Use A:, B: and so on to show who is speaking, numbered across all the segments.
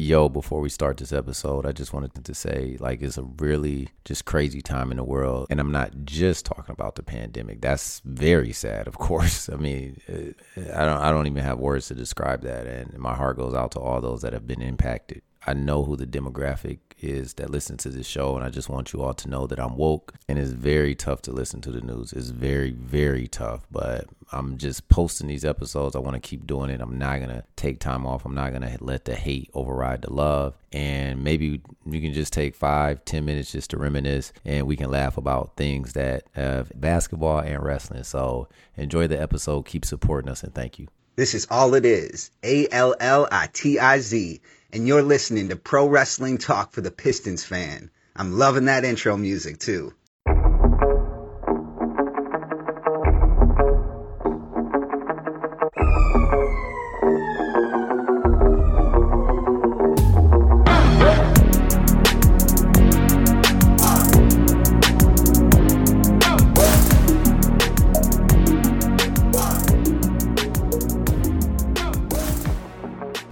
A: Yo, before we start this episode, I just wanted to say like it's a really just crazy time in the world. And I'm not just talking about the pandemic. That's very sad, of course. I mean, uh, I don't I don't even have words to describe that and my heart goes out to all those that have been impacted. I know who the demographic is that listens to this show, and I just want you all to know that I'm woke, and it's very tough to listen to the news. It's very, very tough, but I'm just posting these episodes. I want to keep doing it. I'm not gonna take time off. I'm not gonna let the hate override the love. And maybe you can just take five, ten minutes just to reminisce, and we can laugh about things that have basketball and wrestling. So enjoy the episode. Keep supporting us, and thank you.
B: This is all it is. A L L I T I Z and you're listening to Pro Wrestling Talk for the Pistons fan. I'm loving that intro music too.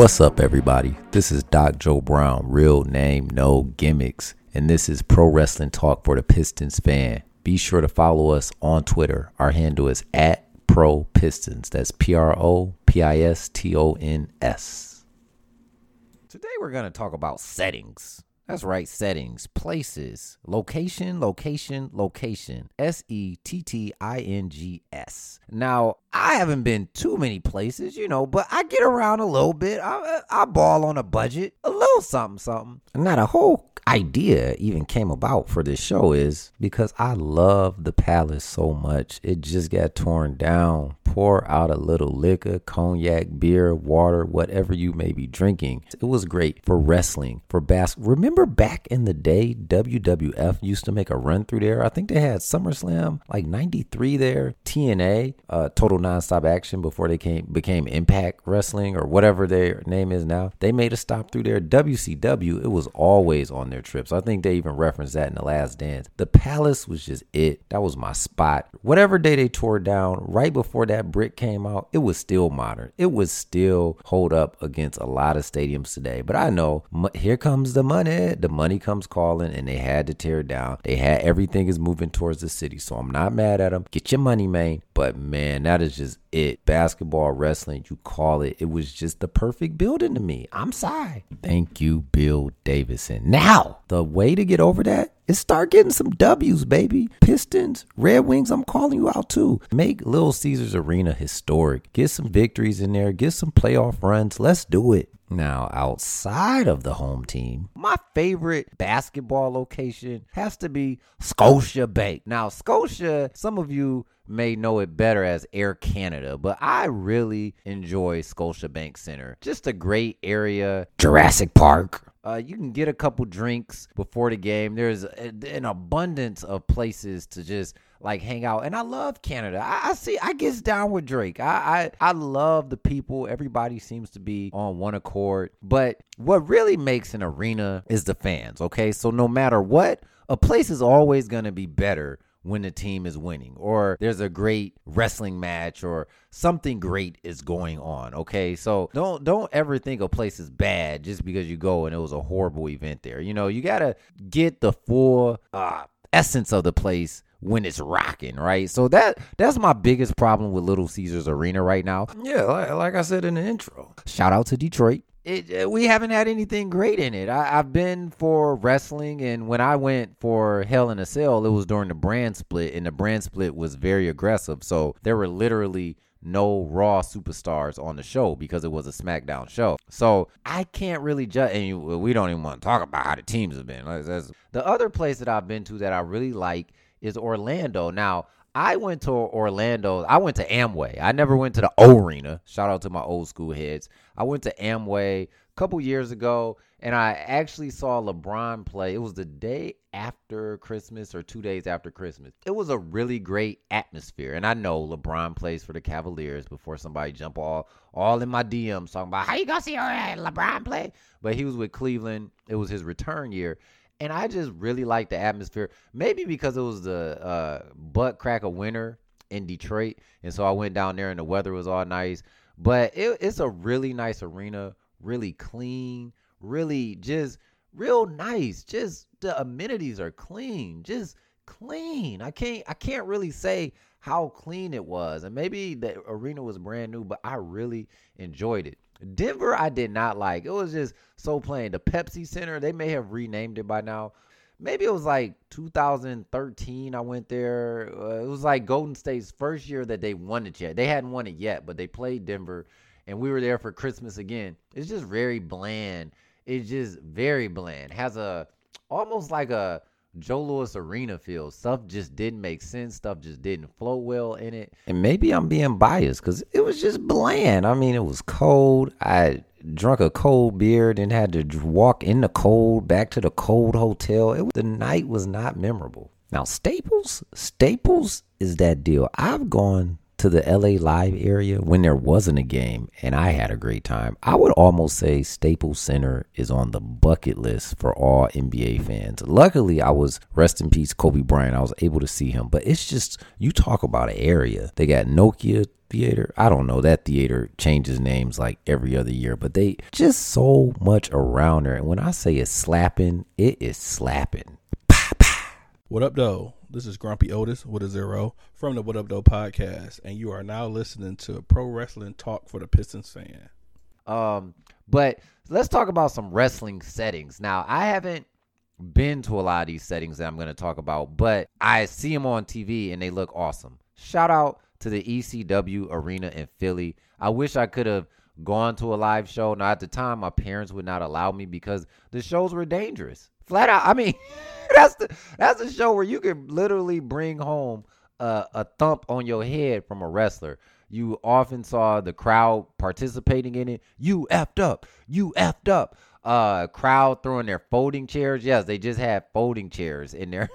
A: What's up, everybody? This is Doc Joe Brown, real name, no gimmicks, and this is Pro Wrestling Talk for the Pistons fan. Be sure to follow us on Twitter. Our handle is at Pro Pistons. That's P R O P I S T O N S. Today, we're going to talk about settings. That's right, settings, places, location, location, location. S E T T I N G S. Now, I haven't been too many places, you know, but I get around a little bit. I, I ball on a budget, a little something, something. Not a whole idea even came about for this show is because I love the palace so much. It just got torn down. Pour out a little liquor, cognac, beer, water, whatever you may be drinking. It was great for wrestling, for basketball. Remember back in the day, WWF used to make a run through there. I think they had SummerSlam like 93 there, TNA, uh, Total Nonstop Action before they came became Impact Wrestling or whatever their name is now. They made a stop through there. WCW, it was always on their trips. I think they even referenced that in the last dance. The Palace was just it. That was my spot. Whatever day they tore down, right before that brick came out, it was still modern. It was still hold up against a lot of stadiums today. But I know here comes the money. The money comes calling, and they had to tear down. They had everything is moving towards the city. So I'm not mad at them. Get your money, man. But man, that is just it. Basketball, wrestling, you call it. It was just the perfect building to me. I'm sorry. Thank you, Bill Davidson. Now, the way to get over that is start getting some W's, baby. Pistons, Red Wings, I'm calling you out too. Make Little Caesars Arena historic. Get some victories in there. Get some playoff runs. Let's do it. Now, outside of the home team, my favorite basketball location has to be Scotia Bank. Now, Scotia, some of you may know it better as Air Canada, but I really enjoy Scotiabank Center. Just a great area. Jurassic Park. Uh, you can get a couple drinks before the game. There's an abundance of places to just like hang out. And I love Canada. I, I see I get down with Drake. I, I I love the people. Everybody seems to be on one accord. But what really makes an arena is the fans. Okay. So no matter what, a place is always gonna be better when the team is winning or there's a great wrestling match or something great is going on okay so don't don't ever think a place is bad just because you go and it was a horrible event there you know you got to get the full uh, essence of the place when it's rocking, right? So that that's my biggest problem with Little Caesars Arena right now. Yeah, like, like I said in the intro. Shout out to Detroit it, uh, we haven't had anything great in it. I, have been for wrestling, and when I went for Hell in a Cell, it was during the brand split, and the brand split was very aggressive. So there were literally no Raw superstars on the show because it was a SmackDown show. So I can't really judge, and we don't even want to talk about how the teams have been. The other place that I've been to that I really like is Orlando. Now, I went to Orlando. I went to Amway. I never went to the O Arena. Shout out to my old school heads. I went to Amway a couple years ago, and I actually saw LeBron play. It was the day after Christmas or two days after Christmas. It was a really great atmosphere, and I know LeBron plays for the Cavaliers. Before somebody jump all all in my DMs talking about how you gonna see LeBron play, but he was with Cleveland. It was his return year, and I just really like the atmosphere. Maybe because it was the uh, butt crack of winter in Detroit, and so I went down there and the weather was all nice. But it, it's a really nice arena, really clean, really just real nice. Just the amenities are clean. Just clean. I can't I can't really say how clean it was. And maybe the arena was brand new, but I really enjoyed it. Denver, I did not like. It was just so plain. The Pepsi Center, they may have renamed it by now. Maybe it was like 2013. I went there. Uh, it was like Golden State's first year that they won it yet. They hadn't won it yet, but they played Denver, and we were there for Christmas again. It's just very bland. It's just very bland. Has a almost like a Joe Louis Arena feels. Stuff just didn't make sense. Stuff just didn't flow well in it. And maybe I'm being biased because it was just bland. I mean, it was cold. I drunk a cold beer, then had to walk in the cold back to the cold hotel. It, the night was not memorable. Now, Staples, Staples is that deal. I've gone to the LA Live area when there wasn't a game and I had a great time. I would almost say Staples Center is on the bucket list for all NBA fans. Luckily, I was rest in peace Kobe Bryant. I was able to see him, but it's just you talk about an area. They got Nokia theater. I don't know. That theater changes names like every other year, but they just so much around there. And when I say it's slapping, it is slapping.
C: What up, though? This is Grumpy Otis with a zero from the What Up Though podcast, and you are now listening to Pro Wrestling Talk for the Pistons fan.
A: Um, but let's talk about some wrestling settings. Now, I haven't been to a lot of these settings that I'm going to talk about, but I see them on TV and they look awesome. Shout out to the ECW arena in Philly. I wish I could have gone to a live show. Now, at the time, my parents would not allow me because the shows were dangerous. Flat out. I mean, that's the that's a show where you can literally bring home a, a thump on your head from a wrestler. You often saw the crowd participating in it. You effed up. You effed up. Uh, crowd throwing their folding chairs. Yes, they just had folding chairs in there.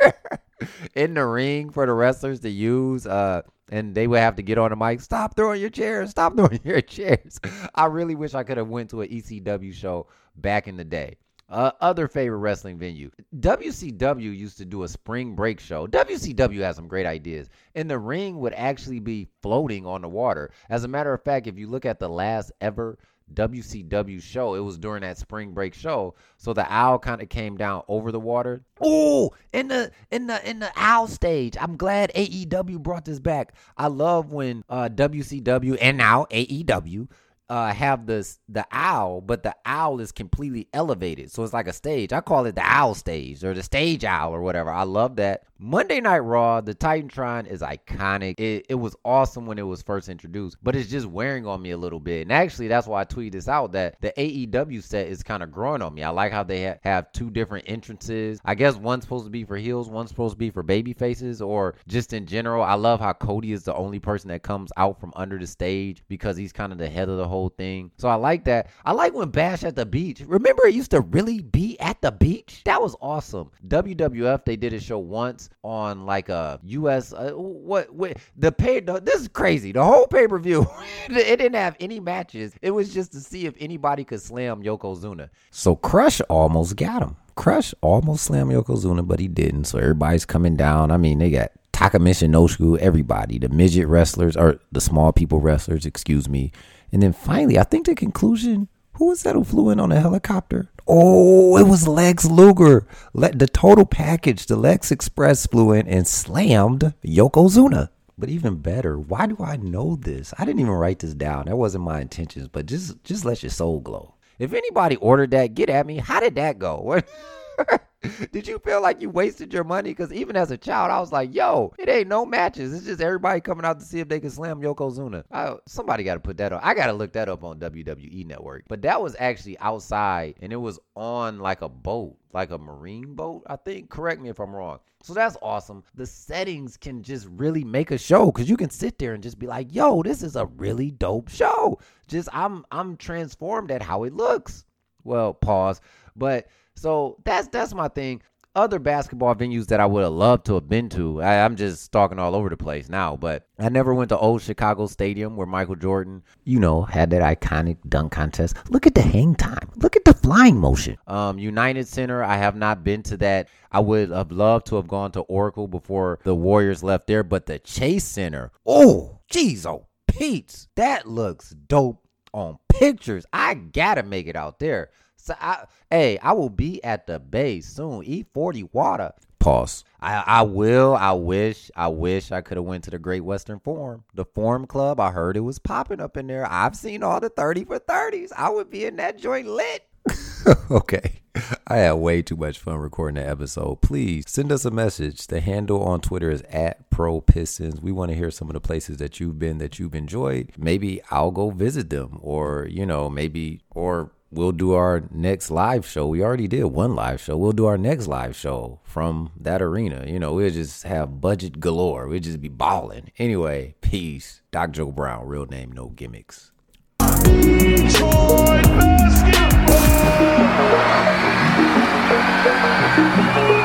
A: in the ring for the wrestlers to use. Uh, and they would have to get on the mic. Stop throwing your chairs. Stop throwing your chairs. I really wish I could have went to an ECW show back in the day. Uh, other favorite wrestling venue. WCW used to do a spring break show. WCW has some great ideas. And the ring would actually be floating on the water. As a matter of fact, if you look at the last ever WCW show, it was during that spring break show. So the owl kind of came down over the water. Oh, in the in the in the owl stage. I'm glad AEW brought this back. I love when uh, WCW and now AEW uh, have this the owl, but the owl is completely elevated, so it's like a stage. I call it the owl stage or the stage owl or whatever. I love that. Monday Night Raw, the Titantron is iconic. It, it was awesome when it was first introduced, but it's just wearing on me a little bit. And actually, that's why I tweeted this out that the AEW set is kind of growing on me. I like how they ha- have two different entrances. I guess one's supposed to be for heels, one's supposed to be for baby faces, or just in general. I love how Cody is the only person that comes out from under the stage because he's kind of the head of the whole thing. So I like that. I like when Bash at the beach. Remember, it used to really be at the beach? That was awesome. WWF, they did a show once on like a US uh, what, what the pay the, this is crazy. The whole pay-per-view it didn't have any matches. It was just to see if anybody could slam Yokozuna. So Crush almost got him. Crush almost slammed Yokozuna, but he didn't. So everybody's coming down. I mean, they got Taka Michinoku, everybody, the midget wrestlers or the small people wrestlers, excuse me. And then finally, I think the conclusion, who was that who flew in on a helicopter? Oh, it was Lex Luger. Le- the total package, the Lex Express flew in and slammed Yokozuna. But even better, why do I know this? I didn't even write this down. That wasn't my intentions, but just just let your soul glow. If anybody ordered that, get at me. How did that go? Did you feel like you wasted your money? Because even as a child, I was like, yo, it ain't no matches. It's just everybody coming out to see if they can slam Yokozuna. I, somebody got to put that on. I got to look that up on WWE Network. But that was actually outside and it was on like a boat, like a marine boat, I think. Correct me if I'm wrong. So that's awesome. The settings can just really make a show because you can sit there and just be like, yo, this is a really dope show. Just I'm I'm transformed at how it looks. Well, pause. But so that's that's my thing. Other basketball venues that I would have loved to have been to. I, am just talking all over the place now, but I never went to old Chicago Stadium where Michael Jordan, you know, had that iconic dunk contest. Look at the hang time. Look at the flying motion. Um, United Center, I have not been to that. I would have loved to have gone to Oracle before the Warriors left there, but the Chase Center, oh, jeez, oh, Pete's, that looks dope on pictures. I gotta make it out there. So I, hey, I will be at the base soon. E40 water. Pause. I, I will. I wish. I wish I could have went to the Great Western Forum, the Forum Club. I heard it was popping up in there. I've seen all the thirty for thirties. I would be in that joint lit. okay. I had way too much fun recording that episode. Please send us a message. The handle on Twitter is at Pro Pistons. We want to hear some of the places that you've been that you've enjoyed. Maybe I'll go visit them, or, you know, maybe, or we'll do our next live show. We already did one live show. We'll do our next live show from that arena. You know, we'll just have budget galore. We'll just be balling. Anyway, peace. Doc Joe Brown, real name, no gimmicks. Detroit basketball!